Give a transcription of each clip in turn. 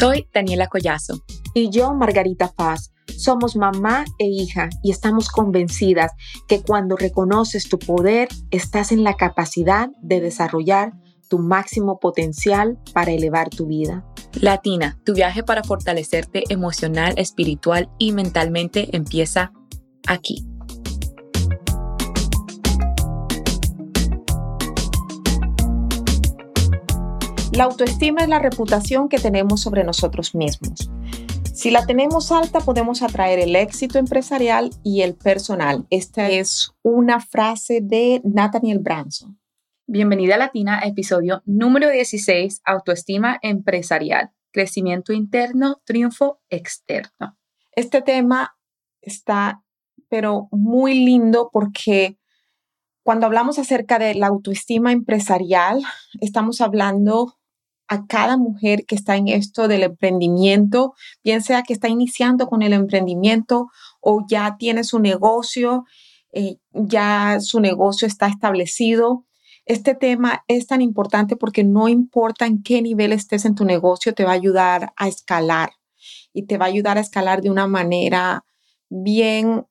Soy Daniela Collazo. Y yo, Margarita Paz. Somos mamá e hija y estamos convencidas que cuando reconoces tu poder, estás en la capacidad de desarrollar tu máximo potencial para elevar tu vida. Latina, tu viaje para fortalecerte emocional, espiritual y mentalmente empieza aquí. La autoestima es la reputación que tenemos sobre nosotros mismos. Si la tenemos alta, podemos atraer el éxito empresarial y el personal. Esta es una frase de Nathaniel Branson. Bienvenida a Latina, episodio número 16, autoestima empresarial, crecimiento interno, triunfo externo. Este tema está, pero muy lindo porque cuando hablamos acerca de la autoestima empresarial, estamos hablando a cada mujer que está en esto del emprendimiento, bien sea que está iniciando con el emprendimiento o ya tiene su negocio, eh, ya su negocio está establecido. Este tema es tan importante porque no importa en qué nivel estés en tu negocio, te va a ayudar a escalar y te va a ayudar a escalar de una manera bien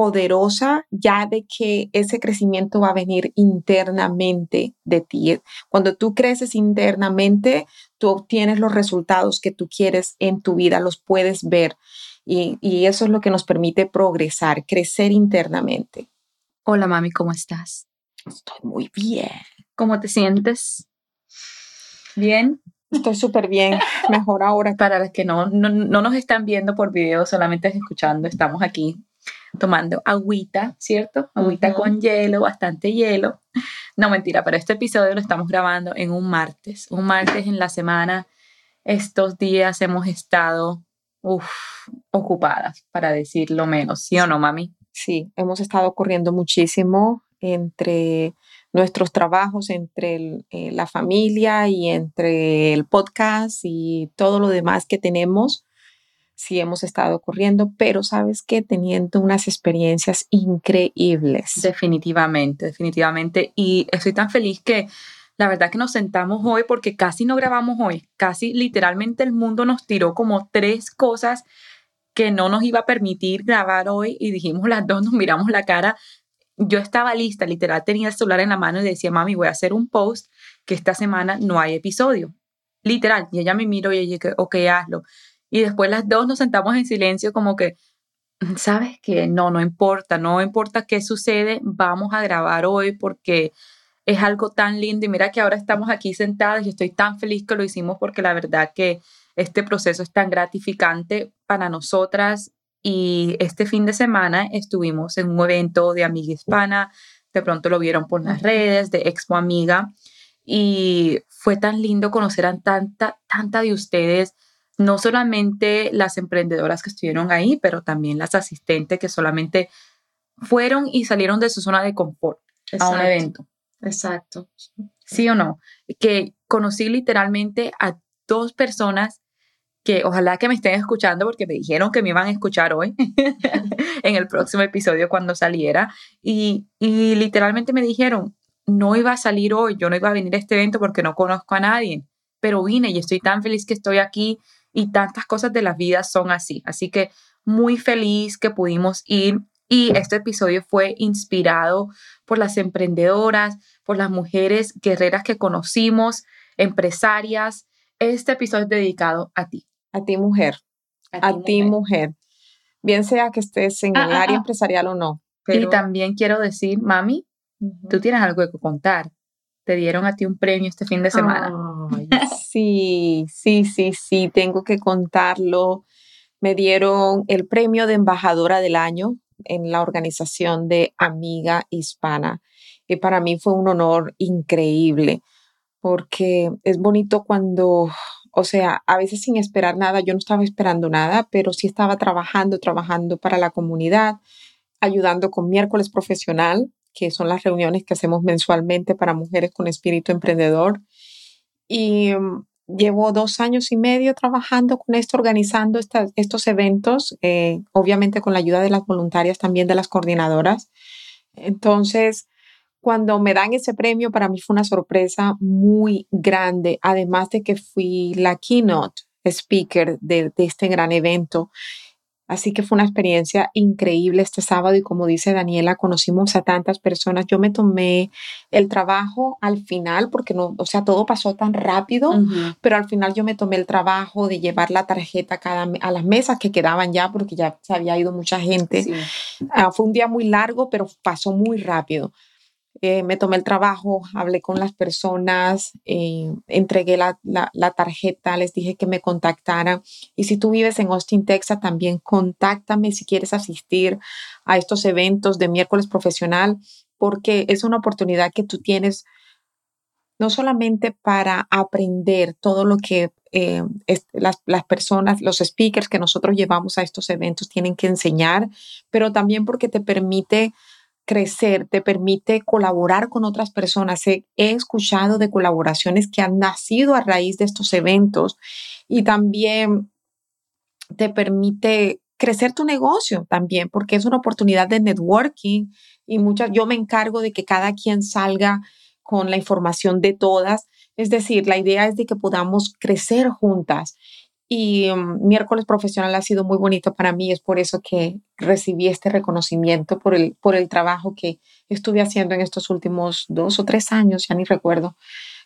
poderosa ya de que ese crecimiento va a venir internamente de ti. Cuando tú creces internamente, tú obtienes los resultados que tú quieres en tu vida, los puedes ver y, y eso es lo que nos permite progresar, crecer internamente. Hola mami, ¿cómo estás? Estoy muy bien. ¿Cómo te sientes? ¿Bien? Estoy súper bien, mejor ahora. Para los que no, no, no, nos están viendo por video, solamente escuchando, estamos aquí tomando agüita, ¿cierto? Agüita con hielo, bastante hielo. No, mentira, pero este episodio lo estamos grabando en un martes. Un martes en la semana. Estos días hemos estado ocupadas, para decirlo menos. ¿Sí o no, mami? Sí, hemos estado corriendo muchísimo entre nuestros trabajos, entre eh, la familia y entre el podcast y todo lo demás que tenemos sí hemos estado corriendo, pero sabes que teniendo unas experiencias increíbles. Definitivamente, definitivamente. Y estoy tan feliz que la verdad que nos sentamos hoy porque casi no grabamos hoy, casi literalmente el mundo nos tiró como tres cosas que no nos iba a permitir grabar hoy y dijimos las dos, nos miramos la cara. Yo estaba lista, literal tenía el celular en la mano y decía, mami, voy a hacer un post que esta semana no hay episodio. Literal, y ella me miró y ella dije, ok, hazlo. Y después las dos nos sentamos en silencio como que, mm, ¿sabes qué? No, no importa, no importa qué sucede, vamos a grabar hoy porque es algo tan lindo y mira que ahora estamos aquí sentadas y estoy tan feliz que lo hicimos porque la verdad que este proceso es tan gratificante para nosotras y este fin de semana estuvimos en un evento de Amiga Hispana, de pronto lo vieron por las redes, de Expo Amiga y fue tan lindo conocer a tanta, tanta de ustedes no solamente las emprendedoras que estuvieron ahí, pero también las asistentes que solamente fueron y salieron de su zona de confort a un evento. Exacto. ¿Sí o no? Que conocí literalmente a dos personas que ojalá que me estén escuchando porque me dijeron que me iban a escuchar hoy en el próximo episodio cuando saliera y, y literalmente me dijeron, no iba a salir hoy, yo no iba a venir a este evento porque no conozco a nadie, pero vine y estoy tan feliz que estoy aquí y tantas cosas de la vida son así. Así que muy feliz que pudimos ir y este episodio fue inspirado por las emprendedoras, por las mujeres guerreras que conocimos, empresarias. Este episodio es dedicado a ti. A ti mujer. A, ti, mujer. Bien sea que estés en ah, el ah, área ah. empresarial o no. Y también quiero decir, mami, tú tienes algo que contar. Te dieron a ti un premio este fin de semana. Sí, sí, sí, sí, tengo que contarlo. Me dieron el premio de embajadora del año en la organización de Amiga Hispana. Y para mí fue un honor increíble porque es bonito cuando, o sea, a veces sin esperar nada, yo no estaba esperando nada, pero sí estaba trabajando, trabajando para la comunidad, ayudando con miércoles profesional, que son las reuniones que hacemos mensualmente para mujeres con espíritu emprendedor y mm, llevo dos años y medio trabajando con esto, organizando estos eventos, eh, obviamente con la ayuda de las voluntarias, también de las coordinadoras. Entonces, cuando me dan ese premio, para mí fue una sorpresa muy grande, además de que fui la keynote speaker de este gran evento. Así que fue una experiencia increíble este sábado y como dice Daniela, conocimos a tantas personas. Yo me tomé el trabajo al final porque no, o sea, todo pasó tan rápido, pero al final yo me tomé el trabajo de llevar la tarjeta a, cada, a las mesas que quedaban ya porque ya se había ido mucha gente. Ah, fue un día muy largo, pero pasó muy rápido. Eh, me tomé el trabajo, hablé con las personas, eh, entregué la, la, tarjeta, les dije que me contactaran. Y si tú vives en Austin, Texas, también contáctame si quieres asistir a estos eventos de miércoles profesional, porque es una oportunidad que tú tienes no solamente para aprender todo lo que eh, las, las, personas, los speakers que nosotros llevamos a estos eventos tienen que enseñar, pero también porque te permite crecer, te permite colaborar con otras personas. He, escuchado de colaboraciones que han nacido a raíz de estos eventos y también te permite crecer tu negocio también, porque es una oportunidad de networking y muchas, yo me encargo de que cada quien salga con la información de todas. Es decir, la idea es de que podamos crecer juntas y mm, miércoles profesional ha sido muy bonito para mí, es por eso que recibí este reconocimiento por el, por el trabajo que estuve haciendo en estos últimos dos o tres años, ya ni recuerdo,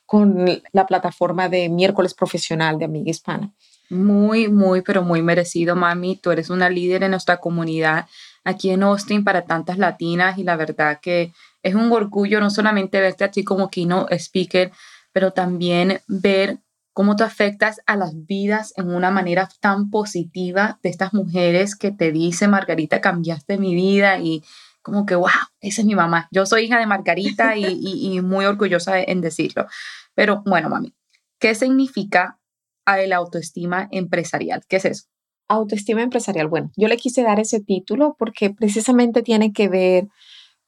con la plataforma de miércoles profesional de Amiga Hispana. Muy, muy, pero muy merecido, mami. Tú eres una líder en nuestra comunidad aquí en Austin para tantas latinas y la verdad que es un orgullo no solamente verte a ti como keynote speaker, pero también ver cómo tú afectas a las vidas en una manera tan positiva de estas mujeres que te dice, Margarita, cambiaste mi vida y como que, wow, esa es mi mamá. Yo soy hija de Margarita y, muy orgullosa en decirlo. Pero bueno, mami, ¿qué significa el autoestima empresarial? ¿Qué es eso? Autoestima empresarial. Bueno, yo le quise dar ese título porque precisamente tiene que ver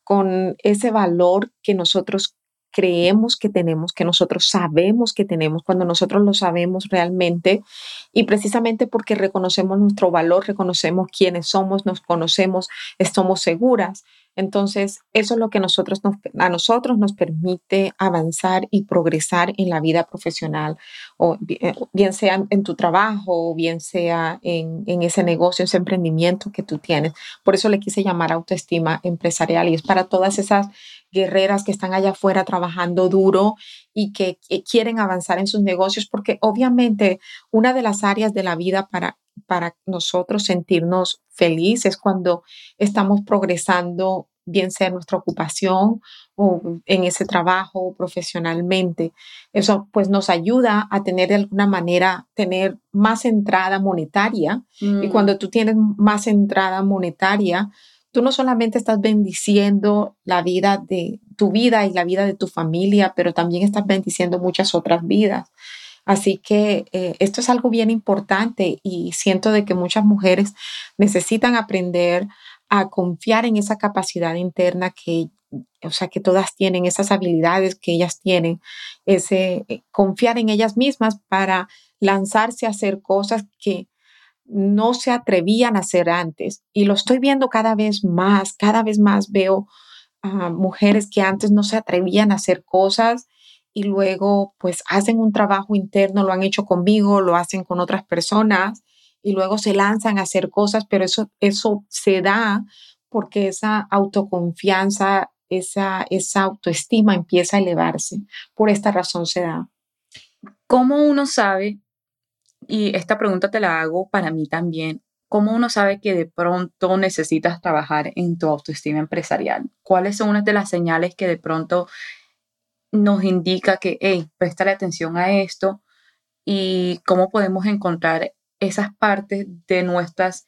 con ese valor que nosotros creemos que tenemos, que nosotros sabemos que tenemos, cuando nosotros lo sabemos realmente y precisamente porque reconocemos nuestro valor, reconocemos quiénes somos, nos conocemos, estamos seguras. Entonces, eso es lo que nosotros a nosotros nos permite avanzar y progresar en la vida profesional, o eh, bien, sea en tu trabajo, o bien sea en, en, ese negocio, ese emprendimiento que tú tienes. Por eso le quise llamar autoestima empresarial y es para todas esas guerreras que están allá afuera trabajando duro y que, quieren avanzar en sus negocios, porque obviamente una de las áreas de la vida para, para nosotros sentirnos felices cuando estamos progresando, bien sea en nuestra ocupación o en ese trabajo profesionalmente. Eso pues nos ayuda a tener de alguna manera, tener más entrada monetaria. Y mm. cuando tú tienes más entrada monetaria, tú no solamente estás bendiciendo la vida de tu vida y la vida de tu familia, pero también estás bendiciendo muchas otras vidas. Así que eh, esto es algo bien importante y siento de que muchas mujeres necesitan aprender a confiar en esa capacidad interna que, o sea, que todas tienen, esas habilidades que ellas tienen, ese eh, confiar en ellas mismas para lanzarse a hacer cosas que no se atrevían a hacer antes. Y lo estoy viendo cada vez más, cada vez más veo a mujeres que antes no se atrevían a hacer cosas y luego pues hacen un trabajo interno, lo han hecho conmigo, lo hacen con otras personas y luego se lanzan a hacer cosas, pero eso, eso se da porque esa autoconfianza, esa, esa autoestima empieza a elevarse. Por esta razón se da. ¿Cómo uno sabe y esta pregunta te la hago para mí también. ¿Cómo uno sabe que de pronto necesitas trabajar en tu autoestima empresarial? ¿Cuáles son unas de las señales que de pronto nos indica que, hey, préstale atención a esto? ¿Y cómo podemos encontrar esas partes de nuestras,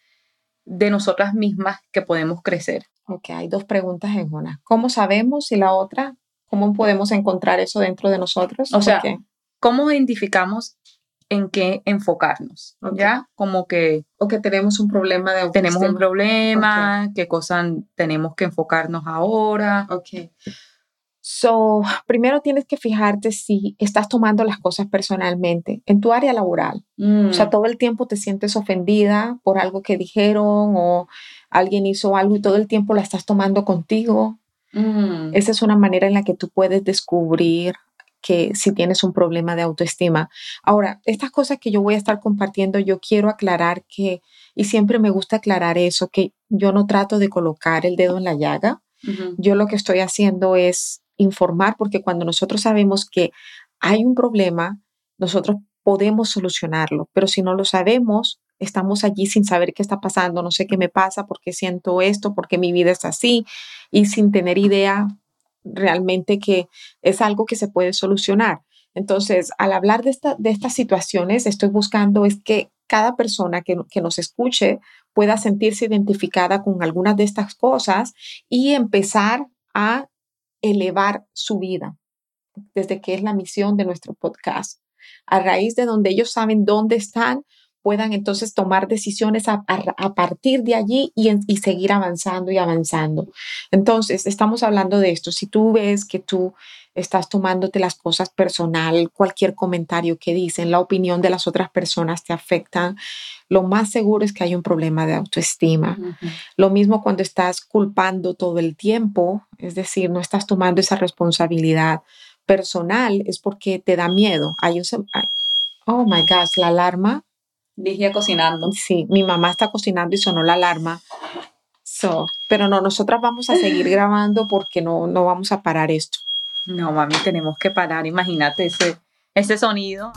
de nosotras mismas que podemos crecer? Ok, hay dos preguntas en una. ¿Cómo sabemos? Y la otra, ¿cómo podemos encontrar eso dentro de nosotros? O sea, ¿cómo identificamos en qué enfocarnos, ¿ya? Como que... O que tenemos un problema de autoestima. Tenemos un problema, qué cosas tenemos que enfocarnos ahora. Ok. So, primero tienes que fijarte si estás tomando las cosas personalmente en tu área laboral. O sea, mm. todo el tiempo te sientes ofendida por algo que dijeron o alguien hizo algo y todo el tiempo la estás tomando contigo. Mm. Esa es una manera en la que tú puedes descubrir que si tienes un problema de autoestima. Ahora, estas cosas que yo voy a estar compartiendo, yo quiero aclarar que, y siempre me gusta aclarar eso, que yo no trato de colocar el dedo en la llaga. Yo lo que estoy haciendo es informar, porque cuando nosotros sabemos que hay un problema, nosotros podemos solucionarlo, pero si no lo sabemos, estamos allí sin saber qué está pasando, no sé qué me pasa, por qué siento esto, por qué mi vida es así, y sin tener idea realmente que es algo que se puede solucionar. Entonces, al hablar de, de estas situaciones, estoy buscando es que cada persona que, que nos escuche pueda sentirse identificada con algunas de estas cosas y empezar a elevar su vida, desde que es la misión de nuestro podcast. A raíz de donde ellos saben dónde están, puedan entonces tomar decisiones a, partir de allí y, y, seguir avanzando y avanzando. Entonces, estamos hablando de esto. Si tú ves que tú estás tomándote las cosas personal, cualquier comentario que dicen, la opinión de las otras personas te afectan, lo más seguro es que hay un problema de autoestima. Lo mismo cuando estás culpando todo el tiempo, es decir, no estás tomando esa responsabilidad personal, es porque te da miedo. oh my gosh, la alarma Ligia cocinando. Sí, mi mamá está cocinando y sonó la alarma. So, pero no, nosotras vamos a seguir grabando porque no, no vamos a parar esto. No, mami, tenemos que parar. Imagínate ese, ese sonido.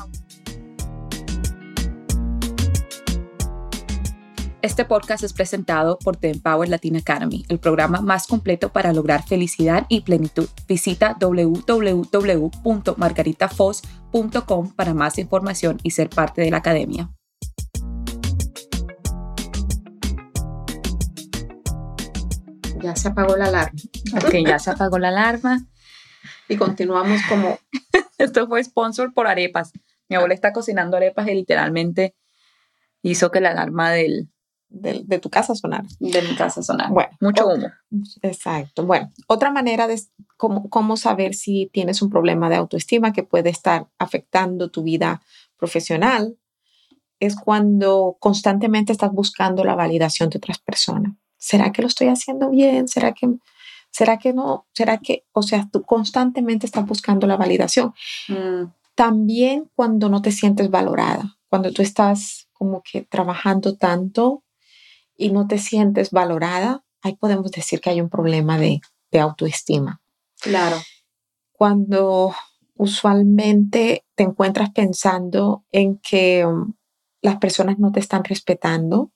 Este podcast es presentado por The Empower Latin Academy, el programa más completo para lograr felicidad y plenitud. Visita www.margaritafos.com para más información y ser parte de la academia. Ya se apagó la alarma. Ok, ya se apagó la alarma. Y continuamos como... Esto fue sponsor por arepas. Mi abuela está cocinando arepas y literalmente hizo que la alarma del... De, tu casa sonara. De mi casa sonara. Bueno, mucho humo. Exacto. Bueno, otra manera de cómo, cómo saber si tienes un problema de autoestima que puede estar afectando tu vida profesional es cuando constantemente estás buscando la validación de otras personas. ¿Será que lo estoy haciendo bien? ¿Será que, será que no? ¿Será que, o sea, tú constantemente estás buscando la validación? Mm. También cuando no te sientes valorada, cuando tú estás como que trabajando tanto y no te sientes valorada, ahí podemos decir que hay un problema de, de autoestima. Claro. Cuando usualmente te encuentras pensando en que um, las personas no te están respetando,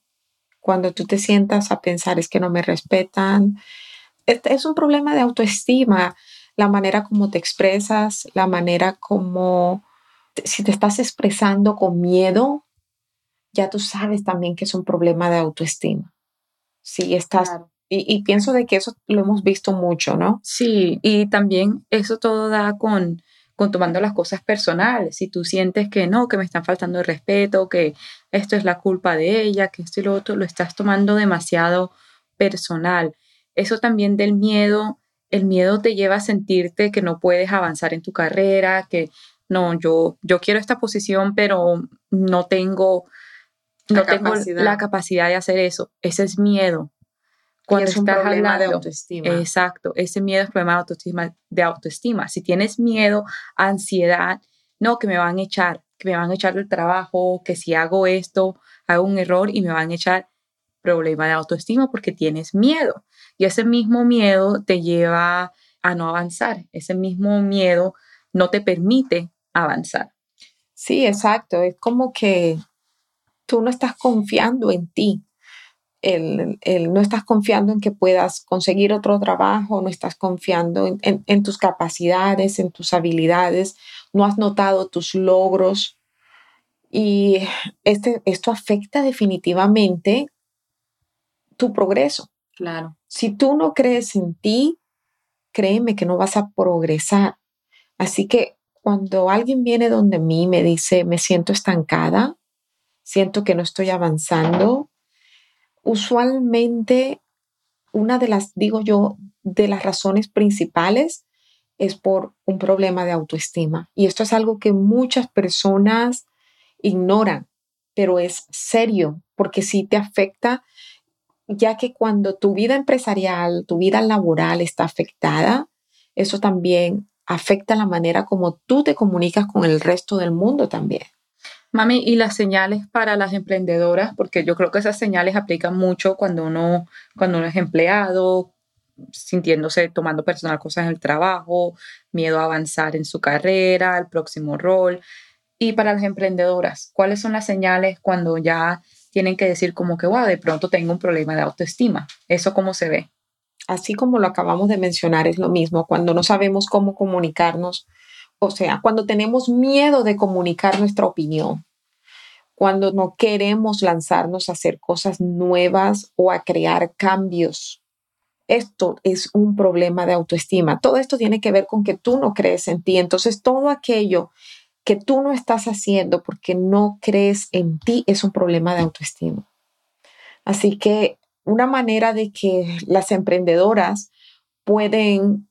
cuando tú te sientas a pensar es que no me respetan. Este es un problema de autoestima, la manera como te expresas, la manera como, si te estás expresando con miedo, ya tú sabes también que es un problema de autoestima. Si estás, y, y, pienso de que eso lo hemos visto mucho, ¿no? Sí, y también eso todo da con con tomando las cosas personales. Si tú sientes que no, que me están faltando el respeto, que esto es la culpa de ella, que esto y lo otro, lo estás tomando demasiado personal. Eso también del miedo, el miedo te lleva a sentirte que no puedes avanzar en tu carrera, que no, yo, yo quiero esta posición, pero no tengo, no tengo la capacidad de hacer eso. Ese es miedo cuando es un estás problema de autoestima. Exacto, ese miedo es problema de autoestima, de autoestima. Si tienes miedo, ansiedad, no, que me van a echar, que me van a echar del trabajo, que si hago esto, hago un error y me van a echar problema de autoestima porque tienes miedo. Y ese mismo miedo te lleva a no avanzar. Ese mismo miedo no te permite avanzar. Sí, exacto. Es como que tú no estás confiando en ti el, no estás confiando en que puedas conseguir otro trabajo, no estás confiando en, tus capacidades, en tus habilidades, no has notado tus logros. Y este, esto afecta definitivamente tu progreso. Claro. Si tú no crees en ti, créeme que no vas a progresar. Así que cuando alguien viene donde mí y me dice, me siento estancada, siento que no estoy avanzando, usualmente una de las, digo yo, de las razones principales es por un problema de autoestima. Y esto es algo que muchas personas ignoran, pero es serio, porque sí te afecta, ya que cuando tu vida empresarial, tu vida laboral está afectada, eso también afecta la manera como tú te comunicas con el resto del mundo también. Mami, y las señales para las emprendedoras, porque yo creo que esas señales aplican mucho cuando uno, cuando uno es empleado, sintiéndose, tomando personal cosas en el trabajo, miedo a avanzar en su carrera, el próximo rol. Y para las emprendedoras, ¿cuáles son las señales cuando ya tienen que decir como que, wow, de pronto tengo un problema de autoestima? ¿Eso cómo se ve? Así como lo acabamos de mencionar, es lo mismo, cuando no sabemos cómo comunicarnos, o sea, cuando tenemos miedo de comunicar nuestra opinión, cuando no queremos lanzarnos a hacer cosas nuevas o a crear cambios. Esto es un problema de autoestima. Todo esto tiene que ver con que tú no crees en ti. Entonces, todo aquello que tú no estás haciendo porque no crees en ti es un problema de autoestima. Así que una manera de que las emprendedoras pueden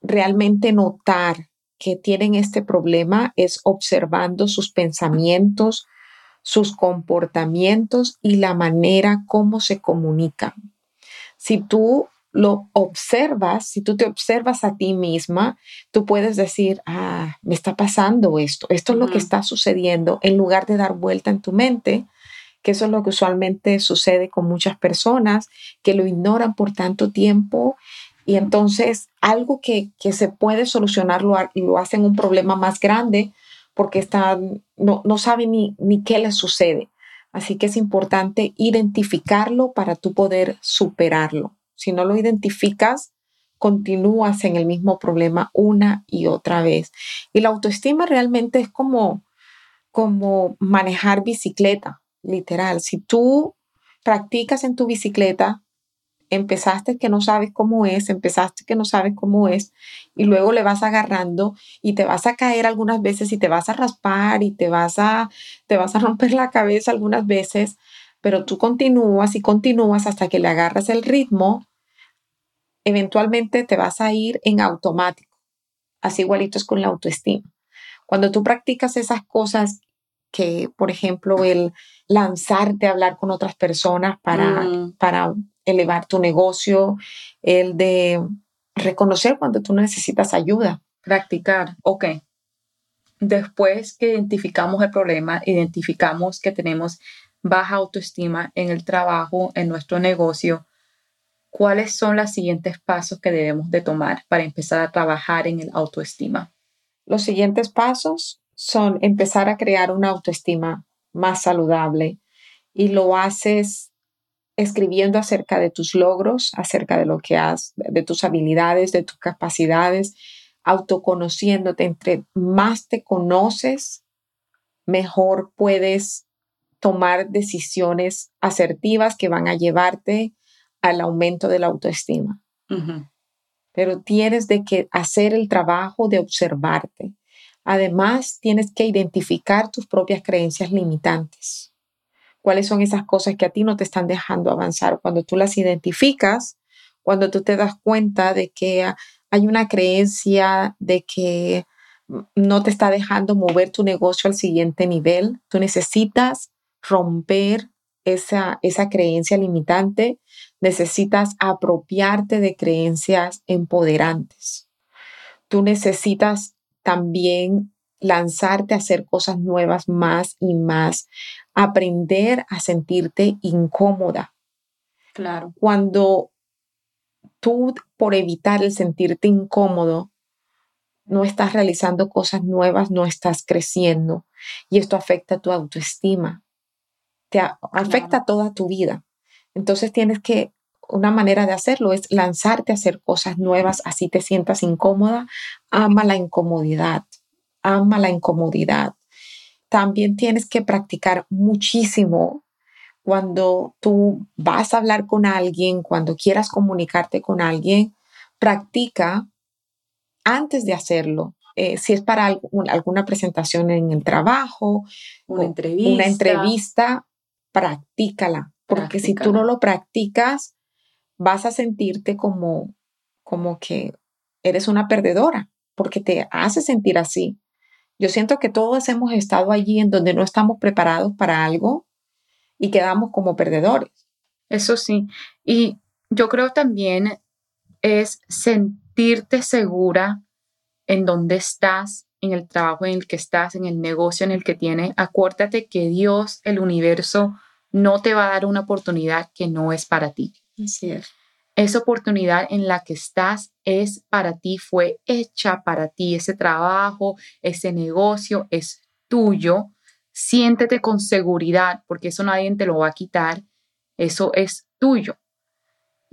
realmente notar que tienen este problema es observando sus pensamientos, sus comportamientos y la manera como se comunican. Si tú lo observas, si tú te observas a ti misma, tú puedes decir, ah, me está pasando esto, esto es lo que está sucediendo, en lugar de dar vuelta en tu mente, que eso es lo que usualmente sucede con muchas personas que lo ignoran por tanto tiempo y entonces algo que, se puede solucionar lo, lo hacen un problema más grande porque están, no, no saben ni, ni qué les sucede. Así que es importante identificarlo para tú poder superarlo. Si no lo identificas, continúas en el mismo problema una y otra vez. Y la autoestima realmente es como, como manejar bicicleta, literal. Si tú practicas en tu bicicleta, empezaste que no sabes cómo es, empezaste que no sabes cómo es, y luego le vas agarrando y te vas a caer algunas veces y te vas a raspar y te vas a, te vas a romper la cabeza algunas veces, pero tú continúas y continúas hasta que le agarras el ritmo, eventualmente te vas a ir en automático. Así igualito es con la autoestima. Cuando tú practicas esas cosas que, por ejemplo, el lanzarte a hablar con otras personas para, mm. para elevar tu negocio, el de reconocer cuando tú necesitas ayuda. Practicar, ok. Después que identificamos el problema, identificamos que tenemos baja autoestima en el trabajo, en nuestro negocio, ¿cuáles son los siguientes pasos que debemos de tomar para empezar a trabajar en el autoestima? Los siguientes pasos son empezar a crear una autoestima más saludable y lo haces escribiendo acerca de tus logros, acerca de lo que has, de tus habilidades, de tus capacidades, autoconociéndote. Entre más te conoces, mejor puedes tomar decisiones asertivas que van a llevarte al aumento de la autoestima. Pero tienes de que hacer el trabajo de observarte. Además, tienes que identificar tus propias creencias limitantes cuáles son esas cosas que a ti no te están dejando avanzar. Cuando tú las identificas, cuando tú te das cuenta de que hay una creencia de que no te está dejando mover tu negocio al siguiente nivel, tú necesitas romper esa, esa creencia limitante, necesitas apropiarte de creencias empoderantes. Tú necesitas también lanzarte a hacer cosas nuevas más y más, aprender a sentirte incómoda. Claro. Cuando tú, por evitar el sentirte incómodo, no estás realizando cosas nuevas, no estás creciendo y esto afecta tu autoestima, te afecta toda tu vida. Entonces tienes que, una manera de hacerlo es lanzarte a hacer cosas nuevas, así te sientas incómoda, ama la incomodidad ama la incomodidad. También tienes que practicar muchísimo cuando tú vas a hablar con alguien, cuando quieras comunicarte con alguien, practica antes de hacerlo. Eh, si es para alguna presentación en el trabajo, una entrevista, una entrevista practícala, porque si tú no lo practicas, vas a sentirte como, como que eres una perdedora, porque te hace sentir así. Yo siento que todos hemos estado allí en donde no estamos preparados para algo y quedamos como perdedores. Eso sí. Y yo creo también es sentirte segura en dónde estás, en el trabajo en el que estás, en el negocio en el que tienes, acuérdate que Dios, el universo, no te va a dar una oportunidad que no es para ti. Así es. Esa oportunidad en la que estás es para ti, fue hecha para ti. Ese trabajo, ese negocio es tuyo. Siéntete con seguridad porque eso nadie te lo va a quitar. Eso es tuyo.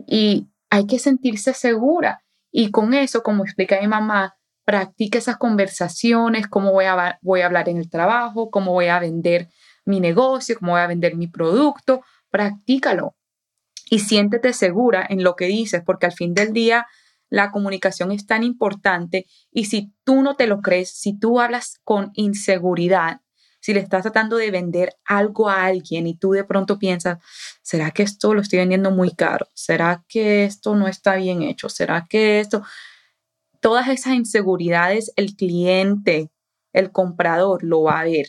Y hay que sentirse segura. Y con eso, como explica mi mamá, practica esas conversaciones, cómo voy a, voy a hablar en el trabajo, cómo voy a vender mi negocio, cómo voy a vender mi producto, practícalo y siéntete segura en lo que dices, porque al fin del día la comunicación es tan importante y si tú no te lo crees, si tú hablas con inseguridad, si le estás tratando de vender algo a alguien y tú de pronto piensas, ¿será que esto lo estoy vendiendo muy caro? ¿Será que esto no está bien hecho? ¿Será que esto todas esas inseguridades el cliente, el comprador lo va a ver.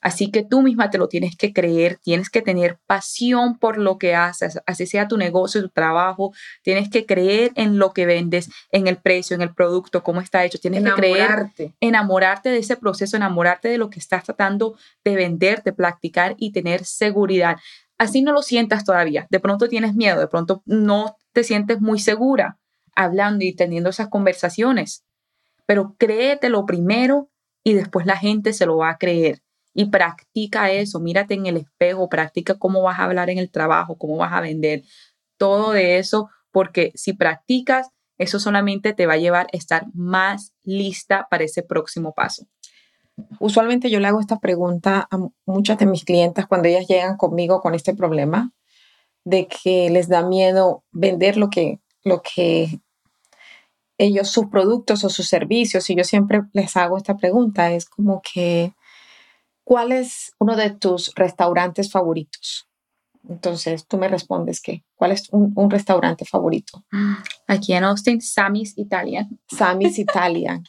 Así que tú misma te lo tienes que creer, tienes que tener pasión por lo que haces, así sea tu negocio, tu trabajo, tienes que creer en lo que vendes, en el precio, en el producto, cómo está hecho, tienes que creer, enamorarte de ese proceso, enamorarte de lo que estás tratando de vender, de practicar y tener seguridad. Así no lo sientas todavía, de pronto tienes miedo, de pronto no te sientes muy segura, hablando y teniendo esas conversaciones. Pero créetelo primero y después la gente se lo va a creer. Y practica eso, mírate en el espejo, practica cómo vas a hablar en el trabajo, cómo vas a vender, todo de eso, porque si practicas, eso solamente te va a llevar a estar más lista para ese próximo paso. Usualmente yo le hago esta pregunta a muchas de mis clientes cuando ellas llegan conmigo con este problema de que les da miedo vender lo que, lo que ellos sus productos o sus servicios y yo siempre les hago esta pregunta, es como que, ¿cuál es uno de tus restaurantes favoritos? Entonces tú me respondes que, ¿cuál es un, restaurante favorito? Aquí en Austin, Sammy's Italian. Sammy's Italian.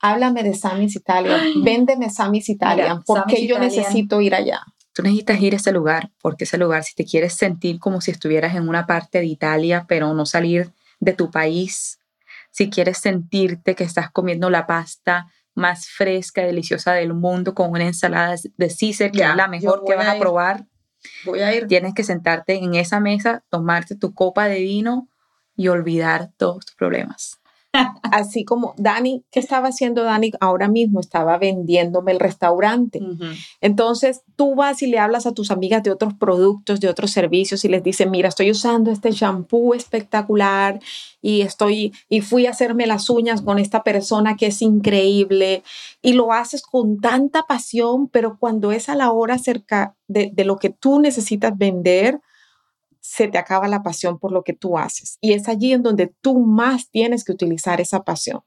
Háblame de Sammy's Italian. Véndeme Sammy's Italian. ¿Por qué yo necesito ir allá? Tú necesitas ir a ese lugar, porque ese lugar, si te quieres sentir como si estuvieras en una parte de Italia, pero no salir de tu país, si quieres sentirte que estás comiendo la pasta más fresca y deliciosa del mundo con una ensalada de Caesar, que es la mejor que vas a, probar, voy a ir. tienes que sentarte en esa mesa, tomarte tu copa de vino y olvidar todos tus problemas. Así como Dani, ¿qué estaba haciendo Dani ahora mismo? Estaba vendiéndome el restaurante. Entonces tú vas y le hablas a tus amigas de otros productos, de otros servicios y les dices, mira, estoy usando este shampoo espectacular y estoy y fui a hacerme las uñas con esta persona que es increíble y lo haces con tanta pasión, pero cuando es a la hora cerca de, de lo que tú necesitas vender, se te acaba la pasión por lo que tú haces. Y es allí en donde tú más tienes que utilizar esa pasión.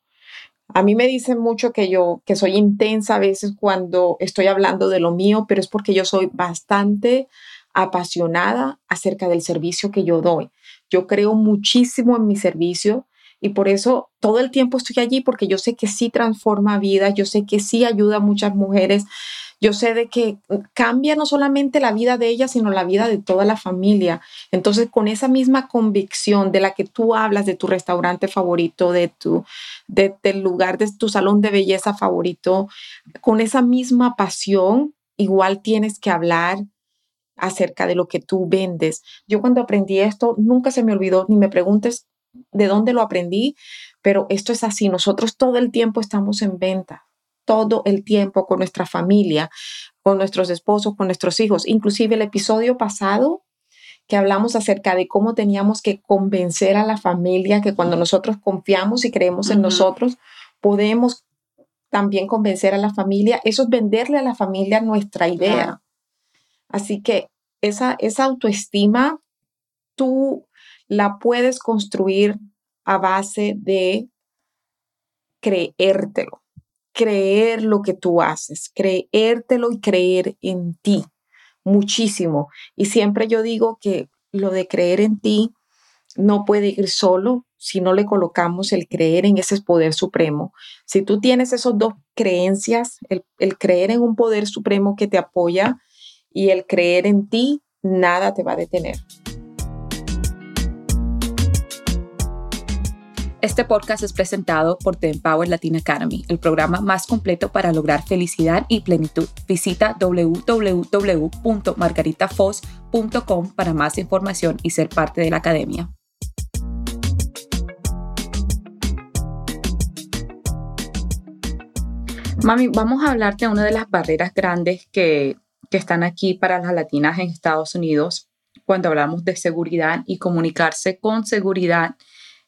A mí me dicen mucho que yo, que soy intensa a veces cuando estoy hablando de lo mío, pero es porque yo soy bastante apasionada acerca del servicio que yo doy. Yo creo muchísimo en mi servicio y por eso todo el tiempo estoy allí porque yo sé que sí transforma vidas, yo sé que sí ayuda a muchas mujeres yo sé de que cambia no solamente la vida de ella, sino la vida de toda la familia. Entonces, con esa misma convicción de la que tú hablas de tu restaurante favorito, de tu de, del lugar de tu salón de belleza favorito, con esa misma pasión, igual tienes que hablar acerca de lo que tú vendes. Yo cuando aprendí esto, nunca se me olvidó, ni me preguntes de dónde lo aprendí, pero esto es así, nosotros todo el tiempo estamos en venta todo el tiempo con nuestra familia, con nuestros esposos, con nuestros hijos. Inclusive el episodio pasado que hablamos acerca de cómo teníamos que convencer a la familia que cuando nosotros confiamos y creemos en nosotros, podemos también convencer a la familia. Eso es venderle a la familia nuestra idea. Así que esa, esa autoestima tú la puedes construir a base de creértelo creer lo que tú haces, creértelo y creer en ti muchísimo. Y siempre yo digo que lo de creer en ti no puede ir solo si no le colocamos el creer en ese poder supremo. Si tú tienes esas dos creencias, el, el creer en un poder supremo que te apoya y el creer en ti, nada te va a detener. Este podcast es presentado por The Empower Latin Academy, el programa más completo para lograr felicidad y plenitud. Visita www.margaritafoz.com para más información y ser parte de la academia. Mami, vamos a hablarte de una de las barreras grandes que, que están aquí para las latinas en Estados Unidos cuando hablamos de seguridad y comunicarse con seguridad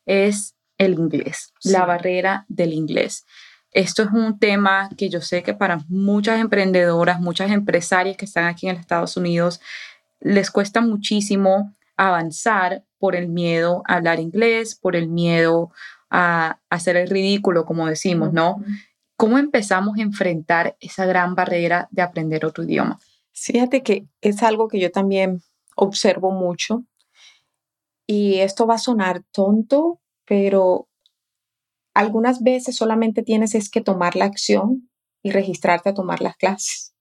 es el inglés, la barrera del inglés. Esto es un tema que yo sé que para muchas emprendedoras, muchas empresarias que están aquí en Estados Unidos, les cuesta muchísimo avanzar por el miedo a hablar inglés, por el miedo a, hacer el ridículo, como decimos, ¿no? ¿Cómo empezamos a enfrentar esa gran barrera de aprender otro idioma? Fíjate que es algo que yo también observo mucho y esto va a sonar tonto, pero algunas veces solamente tienes es que tomar la acción y registrarte a tomar las clases.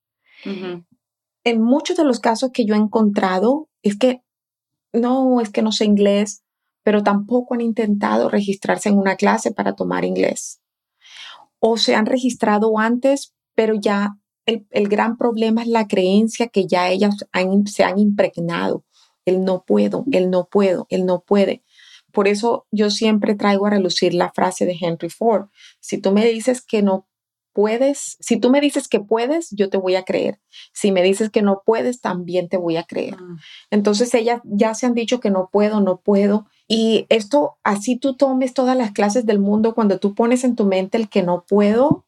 En muchos de los casos que yo he encontrado es que no, es que no sé inglés, pero tampoco han intentado registrarse en una clase para tomar inglés. O se han registrado antes, pero ya el, gran problema es la creencia que ya ellas se han impregnado. El no puedo, el no puedo, el no puede. Por eso yo siempre traigo a relucir la frase de Henry Ford. Si tú me dices que no puedes, si tú me dices que puedes, yo te voy a creer. Si me dices que no puedes, también te voy a creer. Ah. Entonces ellas ya se han dicho que no puedo, no puedo. Y esto, así tú tomes todas las clases del mundo, cuando tú pones en tu mente el que no puedo,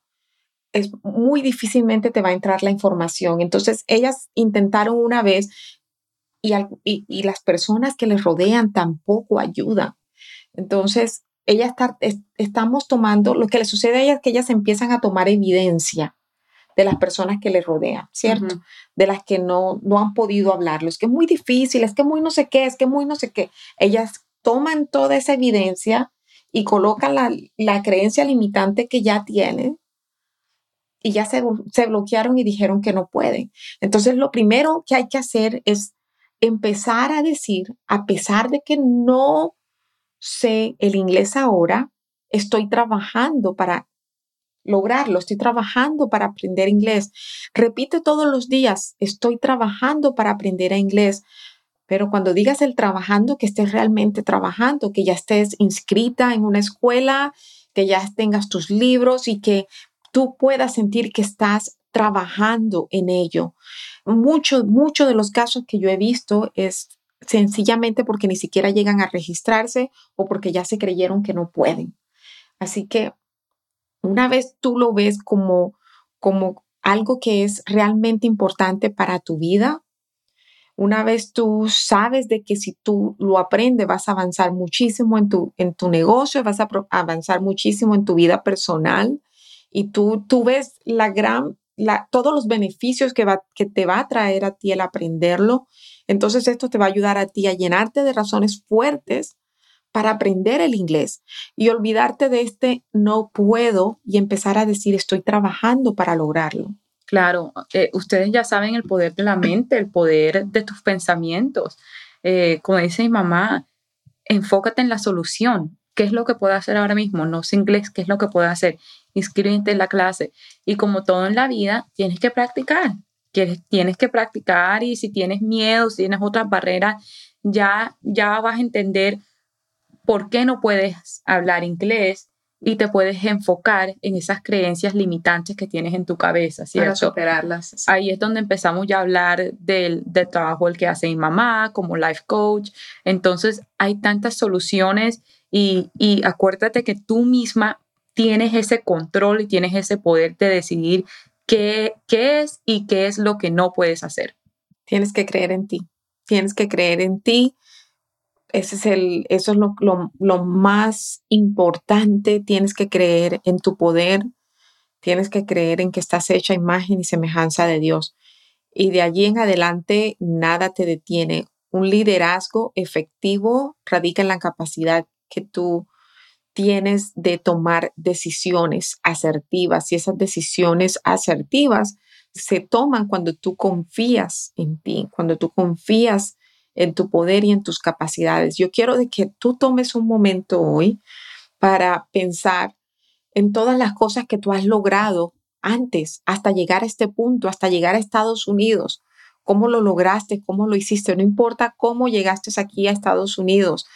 es muy difícilmente te va a entrar la información. Entonces ellas intentaron una vez y, y, las personas que les rodean tampoco ayudan. Entonces, ella está, estamos tomando, lo que le sucede a ella es que ellas empiezan a tomar evidencia de las personas que les rodean, ¿cierto? De las que no, no han podido hablarlo. Es que es muy difícil, es que muy no sé qué, es que muy no sé qué. Ellas toman toda esa evidencia y colocan la, la creencia limitante que ya tienen y ya se, se bloquearon y dijeron que no pueden. Entonces, lo primero que hay que hacer es empezar a decir, a pesar de que no sé el inglés ahora, estoy trabajando para lograrlo, estoy trabajando para aprender inglés. Repite todos los días, estoy trabajando para aprender inglés. Pero cuando digas el trabajando, que estés realmente trabajando, que ya estés inscrita en una escuela, que ya tengas tus libros y que tú puedas sentir que estás trabajando en ello. Muchos, muchos de los casos que yo he visto es sencillamente porque ni siquiera llegan a registrarse o porque ya se creyeron que no pueden. Así que una vez tú lo ves como, como algo que es realmente importante para tu vida, una vez tú sabes de que si tú lo aprendes vas a avanzar muchísimo en tu, en tu negocio, vas a avanzar muchísimo en tu vida personal y tú, tú ves la gran, la, todos los beneficios que, va, que te va a traer a ti el aprenderlo entonces esto te va a ayudar a ti a llenarte de razones fuertes para aprender el inglés y olvidarte de este no puedo y empezar a decir estoy trabajando para lograrlo. Claro, eh, ustedes ya saben el poder de la mente, el poder de tus pensamientos. Eh, como dice mi mamá, enfócate en la solución. ¿Qué es lo que puedo hacer ahora mismo? No sé inglés, ¿qué es lo que puedo hacer? Inscríbete en la clase. Y como todo en la vida, tienes que practicar que tienes que practicar y si tienes miedo, si tienes otras barreras, ya, ya vas a entender por qué no puedes hablar inglés y te puedes enfocar en esas creencias limitantes que tienes en tu cabeza, ¿cierto? Para superarlas. Ahí es donde empezamos ya a hablar del, del trabajo el que hace mi mamá como life coach. Entonces, hay tantas soluciones y, y acuérdate que tú misma tienes ese control y tienes ese poder de decidir qué, es y qué es lo que no puedes hacer. Tienes que creer en ti. Tienes que creer en ti. Ese es el, eso es lo, lo más importante. Tienes que creer en tu poder. Tienes que creer en que estás hecha imagen y semejanza de Dios. Y de allí en adelante nada te detiene. Un liderazgo efectivo radica en la capacidad que tú tienes de tomar decisiones asertivas y esas decisiones asertivas se toman cuando tú confías en ti, cuando tú confías en tu poder y en tus capacidades. Yo quiero que tú tomes un momento hoy para pensar en todas las cosas que tú has logrado antes, hasta llegar a este punto, hasta llegar a Estados Unidos. ¿Cómo lo lograste? ¿Cómo lo hiciste? No importa cómo llegaste aquí a Estados Unidos.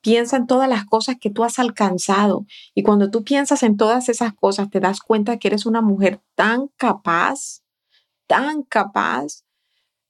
Piensa en todas las cosas que tú has alcanzado. Y cuando tú piensas en todas esas cosas, te das cuenta que eres una mujer tan capaz, tan capaz.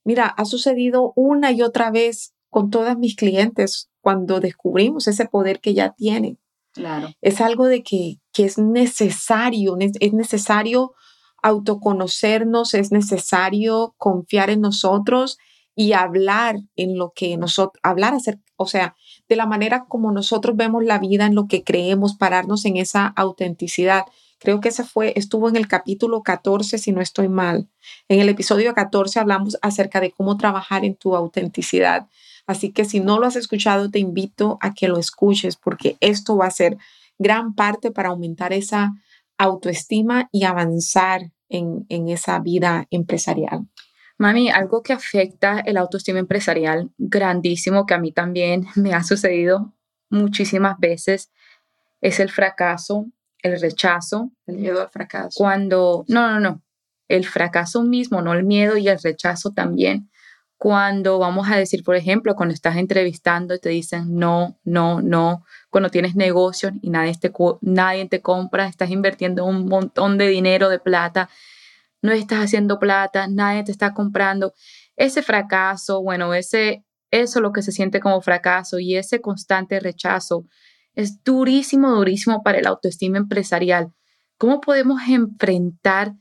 Mira, ha sucedido una y otra vez con todas mis clientes cuando descubrimos ese poder que ya tienen. Claro. Es algo de que, que es necesario, es necesario autoconocernos, es necesario confiar en nosotros y hablar en lo que nosotros, hablar hacer, o sea, de la manera como nosotros vemos la vida, en lo que creemos, pararnos en esa autenticidad. Creo que ese fue, estuvo en el capítulo 14, si no estoy mal. En el episodio 14 hablamos acerca de cómo trabajar en tu autenticidad. Así que si no lo has escuchado, te invito a que lo escuches porque esto va a ser gran parte para aumentar esa autoestima y avanzar en, en esa vida empresarial. Mami, algo que afecta el autoestima empresarial grandísimo, que a mí también me ha sucedido muchísimas veces, es el fracaso, el rechazo. El miedo al fracaso. Cuando, no, no, no, el fracaso mismo, no el miedo y el rechazo también cuando vamos a decir, por ejemplo, cuando estás entrevistando y te dicen no, no, no, cuando tienes negocios y nadie te, nadie te compra, estás invirtiendo un montón de dinero, de plata, no estás haciendo plata, nadie te está comprando. Ese fracaso, bueno, ese, eso lo que se siente como fracaso y ese constante rechazo es durísimo, durísimo para el autoestima empresarial. ¿Cómo podemos enfrentar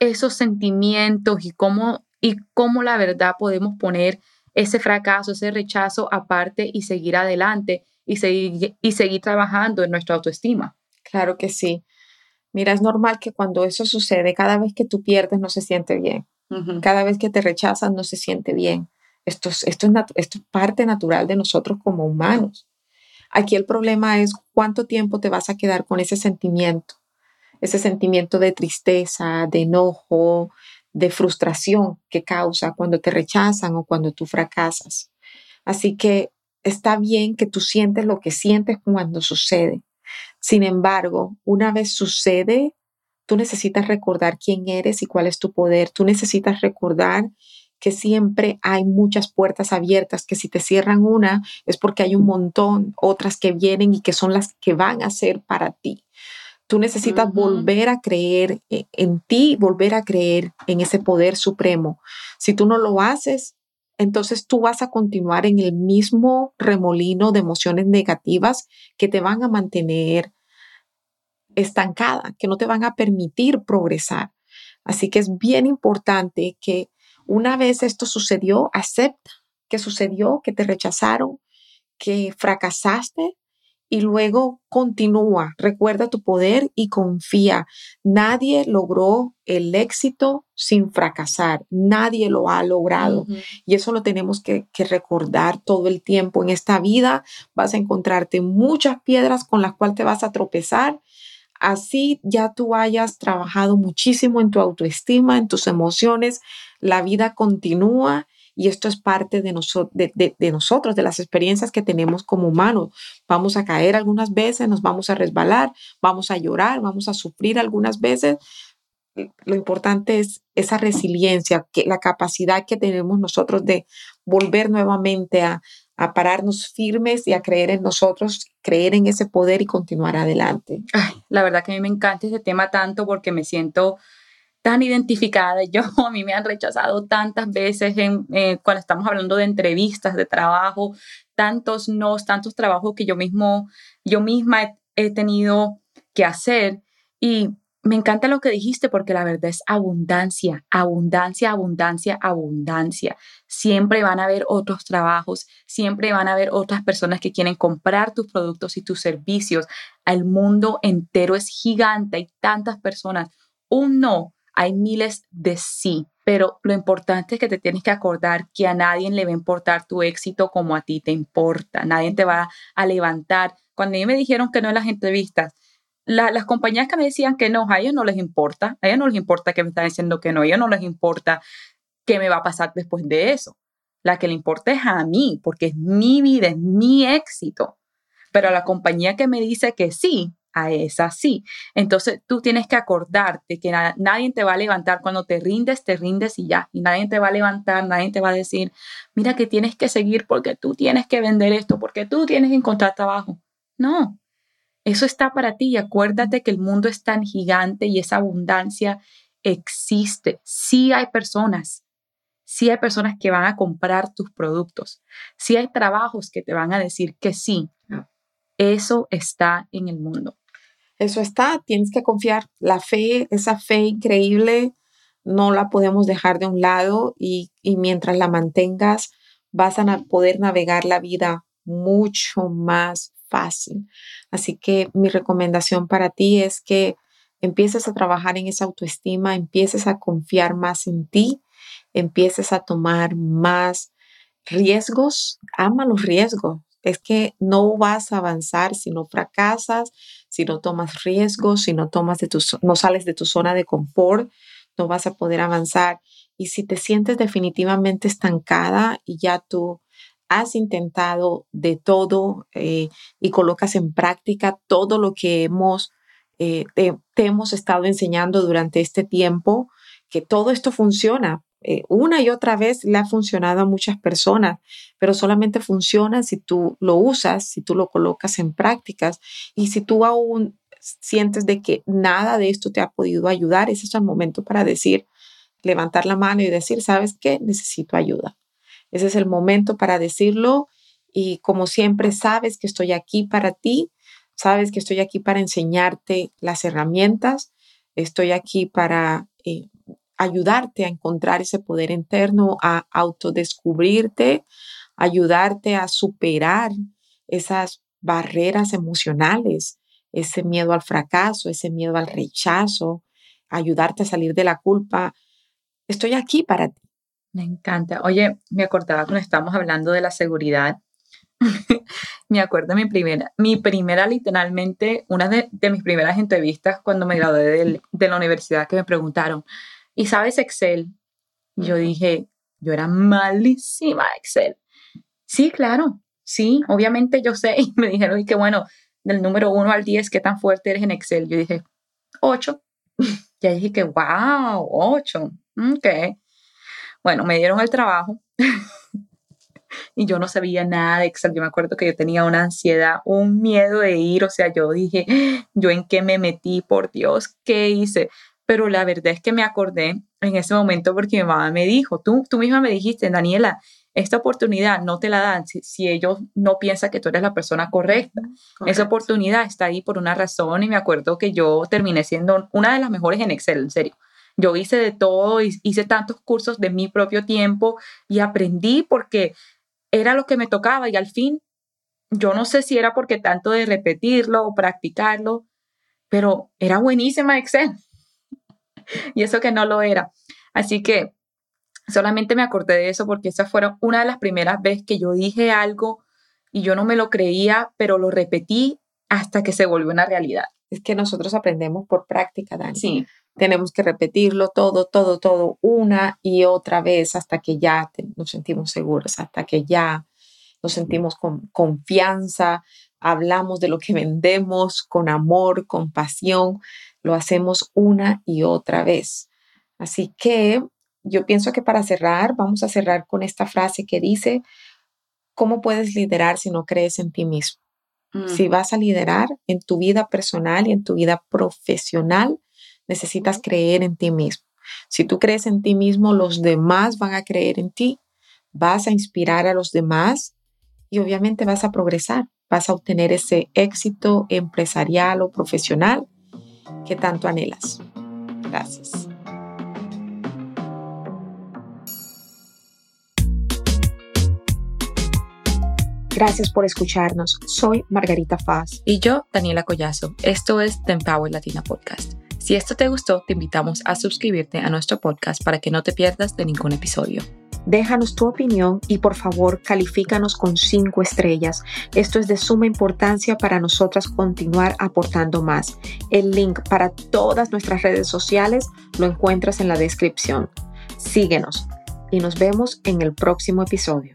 esos sentimientos y cómo y cómo la verdad podemos poner ese fracaso, ese rechazo aparte y seguir adelante y seguir, y seguir trabajando en nuestra autoestima. Claro que sí. Mira, es normal que cuando eso sucede, cada vez que tú pierdes no se siente bien. Cada vez que te rechazan no se siente bien. Esto es, esto, es esto es parte natural de nosotros como humanos. Aquí el problema es cuánto tiempo te vas a quedar con ese sentimiento, ese sentimiento de tristeza, de enojo, de frustración que causa cuando te rechazan o cuando tú fracasas. Así que está bien que tú sientes lo que sientes cuando sucede. Sin embargo, una vez sucede, tú necesitas recordar quién eres y cuál es tu poder. Tú necesitas recordar que siempre hay muchas puertas abiertas, que si te cierran una es porque hay un montón otras que vienen y que son las que van a ser para ti. Tú necesitas volver a creer e, en ti, volver a creer en ese poder supremo. Si tú no lo haces, entonces tú vas a continuar en el mismo remolino de emociones negativas que te van a mantener estancada, que no te van a permitir progresar. Así que es bien importante que una vez esto sucedió, acepta que sucedió, que te rechazaron, que fracasaste, y luego continúa, recuerda tu poder y confía. Nadie logró el éxito sin fracasar, nadie lo ha logrado. Y eso lo tenemos que, que, recordar todo el tiempo. En esta vida vas a encontrarte muchas piedras con las cuales te vas a tropezar. Así ya tú hayas trabajado muchísimo en tu autoestima, en tus emociones, la vida continúa y esto es parte de, de, nosotros, de las experiencias que tenemos como humanos. Vamos a caer algunas veces, nos vamos a resbalar, vamos a llorar, vamos a sufrir algunas veces. Lo importante es esa resiliencia, que, la capacidad que tenemos nosotros de volver nuevamente a, a pararnos firmes y a creer en nosotros, creer en ese poder y continuar adelante. la verdad que a mí me encanta este tema tanto porque me siento tan identificada. Yo, a mí me han rechazado tantas veces en, eh, cuando estamos hablando de entrevistas, de trabajo, tantos no, tantos trabajos que yo mismo, yo misma he, he tenido que hacer. Y me encanta lo que dijiste porque la verdad es abundancia, abundancia, abundancia, abundancia. Siempre van a haber otros trabajos, siempre van a haber otras personas que quieren comprar tus productos y tus servicios. El mundo entero es gigante, hay tantas personas. Un no hay miles de sí, pero lo importante es que te tienes que acordar que a nadie le va a importar tu éxito como a ti te importa. Nadie te va a levantar. Cuando a mí me dijeron que no en las entrevistas, las compañías que me decían que no, a ellos no les importa. A ellos no les importa que me están diciendo que no. A ellos no les importa qué me va a pasar después de eso. La que le importa es a mí, porque es mi vida, es mi éxito. pero a la compañía que me dice que sí, a esa sí. Entonces tú tienes que acordarte que nadie te va a levantar cuando te rindes, te rindes y ya. Y nadie te va a levantar, nadie te va a decir, mira que tienes que seguir porque tú tienes que vender esto, porque tú tienes que encontrar trabajo. No, eso está para ti y acuérdate que el mundo es tan gigante y esa abundancia existe. Sí hay personas, sí hay personas que van a comprar tus productos, sí hay trabajos que te van a decir que sí. Eso está en el mundo. Eso está, tienes que confiar. La fe, esa fe increíble, no la podemos dejar de un lado y, mientras la mantengas, vas a poder navegar la vida mucho más fácil. Así que mi recomendación para ti es que empieces a trabajar en esa autoestima, empieces a confiar más en ti, empieces a tomar más riesgos. Ama los riesgos. Es que no vas a avanzar si no fracasas, si no tomas riesgos, si no, tomas de tu, no sales de tu zona de confort, no vas a poder avanzar. Y si te sientes definitivamente estancada y ya tú has intentado de todo eh, y colocas en práctica todo lo que hemos, eh, te, hemos estado enseñando durante este tiempo, que todo esto funciona. Eh, una y otra vez le ha funcionado a muchas personas, pero solamente funciona si tú lo usas, si tú lo colocas en prácticas y si tú aún sientes de que nada de esto te ha podido ayudar, ese es el momento para decir, levantar la mano y decir, ¿sabes qué? Necesito ayuda. Ese es el momento para decirlo y como siempre sabes que estoy aquí para ti, sabes que estoy aquí para enseñarte las herramientas, estoy aquí para eh, ayudarte a encontrar ese poder interno, a autodescubrirte, ayudarte a superar esas barreras emocionales, ese miedo al fracaso, ese miedo al rechazo, ayudarte a salir de la culpa. Estoy aquí para ti. Me encanta. Oye, me acordaba cuando estábamos hablando de la seguridad. me acuerdo mi primera, mi primera literalmente, una de, mis primeras entrevistas cuando me gradué de, de la universidad que me preguntaron, ¿y sabes Excel? yo dije, yo era malísima Excel. Sí, claro, sí, obviamente yo sé. Y me dijeron, y que bueno, del número 1 al 10, ¿qué tan fuerte eres en Excel? Yo dije, 8. Y ahí dije que, wow, 8. Ok. Bueno, me dieron el trabajo y yo no sabía nada de Excel. Yo me acuerdo que yo tenía una ansiedad, un miedo de ir. O sea, yo dije, ¿yo en qué me metí? Por Dios, ¿qué hice? Pero la verdad es que me acordé en ese momento porque mi mamá me dijo, tú, tú misma me dijiste, Daniela, esta oportunidad no te la dan si, ellos no piensan que tú eres la persona correcta. Esa oportunidad está ahí por una razón y me acuerdo que yo terminé siendo una de las mejores en Excel, en serio. Yo hice de todo, hice tantos cursos de mi propio tiempo y aprendí porque era lo que me tocaba y al fin, yo no sé si era porque tanto de repetirlo o practicarlo, pero era buenísima Excel. y eso que no lo era. Así que solamente me acordé de eso porque esa fue una de las primeras veces que yo dije algo y yo no me lo creía, pero lo repetí hasta que se volvió una realidad. Es que nosotros aprendemos por práctica, Dani. Sí. Tenemos que repetirlo todo, todo, todo, una y otra vez hasta que ya nos sentimos seguros, hasta que ya nos sentimos con confianza, hablamos de lo que vendemos con amor, con pasión, lo hacemos una y otra vez. Así que yo pienso que para cerrar, vamos a cerrar con esta frase que dice, ¿cómo puedes liderar si no crees en ti mismo? Mm. Si vas a liderar en tu vida personal y en tu vida profesional, necesitas creer en ti mismo. Si tú crees en ti mismo, los demás van a creer en ti, vas a inspirar a los demás y obviamente vas a progresar, vas a obtener ese éxito empresarial o profesional que tanto anhelas. Gracias. Gracias por escucharnos. Soy Margarita Faz. Y yo, Daniela Collazo. Esto es The Empower Latina Podcast. Si esto te gustó, te invitamos a suscribirte a nuestro podcast para que no te pierdas de ningún episodio. Déjanos tu opinión y por favor califícanos con cinco estrellas. Esto es de suma importancia para nosotras continuar aportando más. El link para todas nuestras redes sociales lo encuentras en la descripción. Síguenos y nos vemos en el próximo episodio.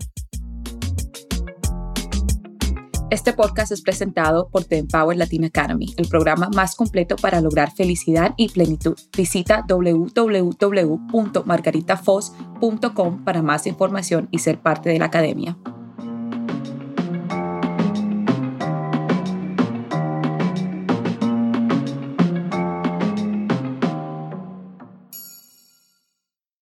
Este podcast es presentado por The Empower Latin Academy, el programa más completo para lograr felicidad y plenitud. Visita www.margaritafos.com para más información y ser parte de la academia.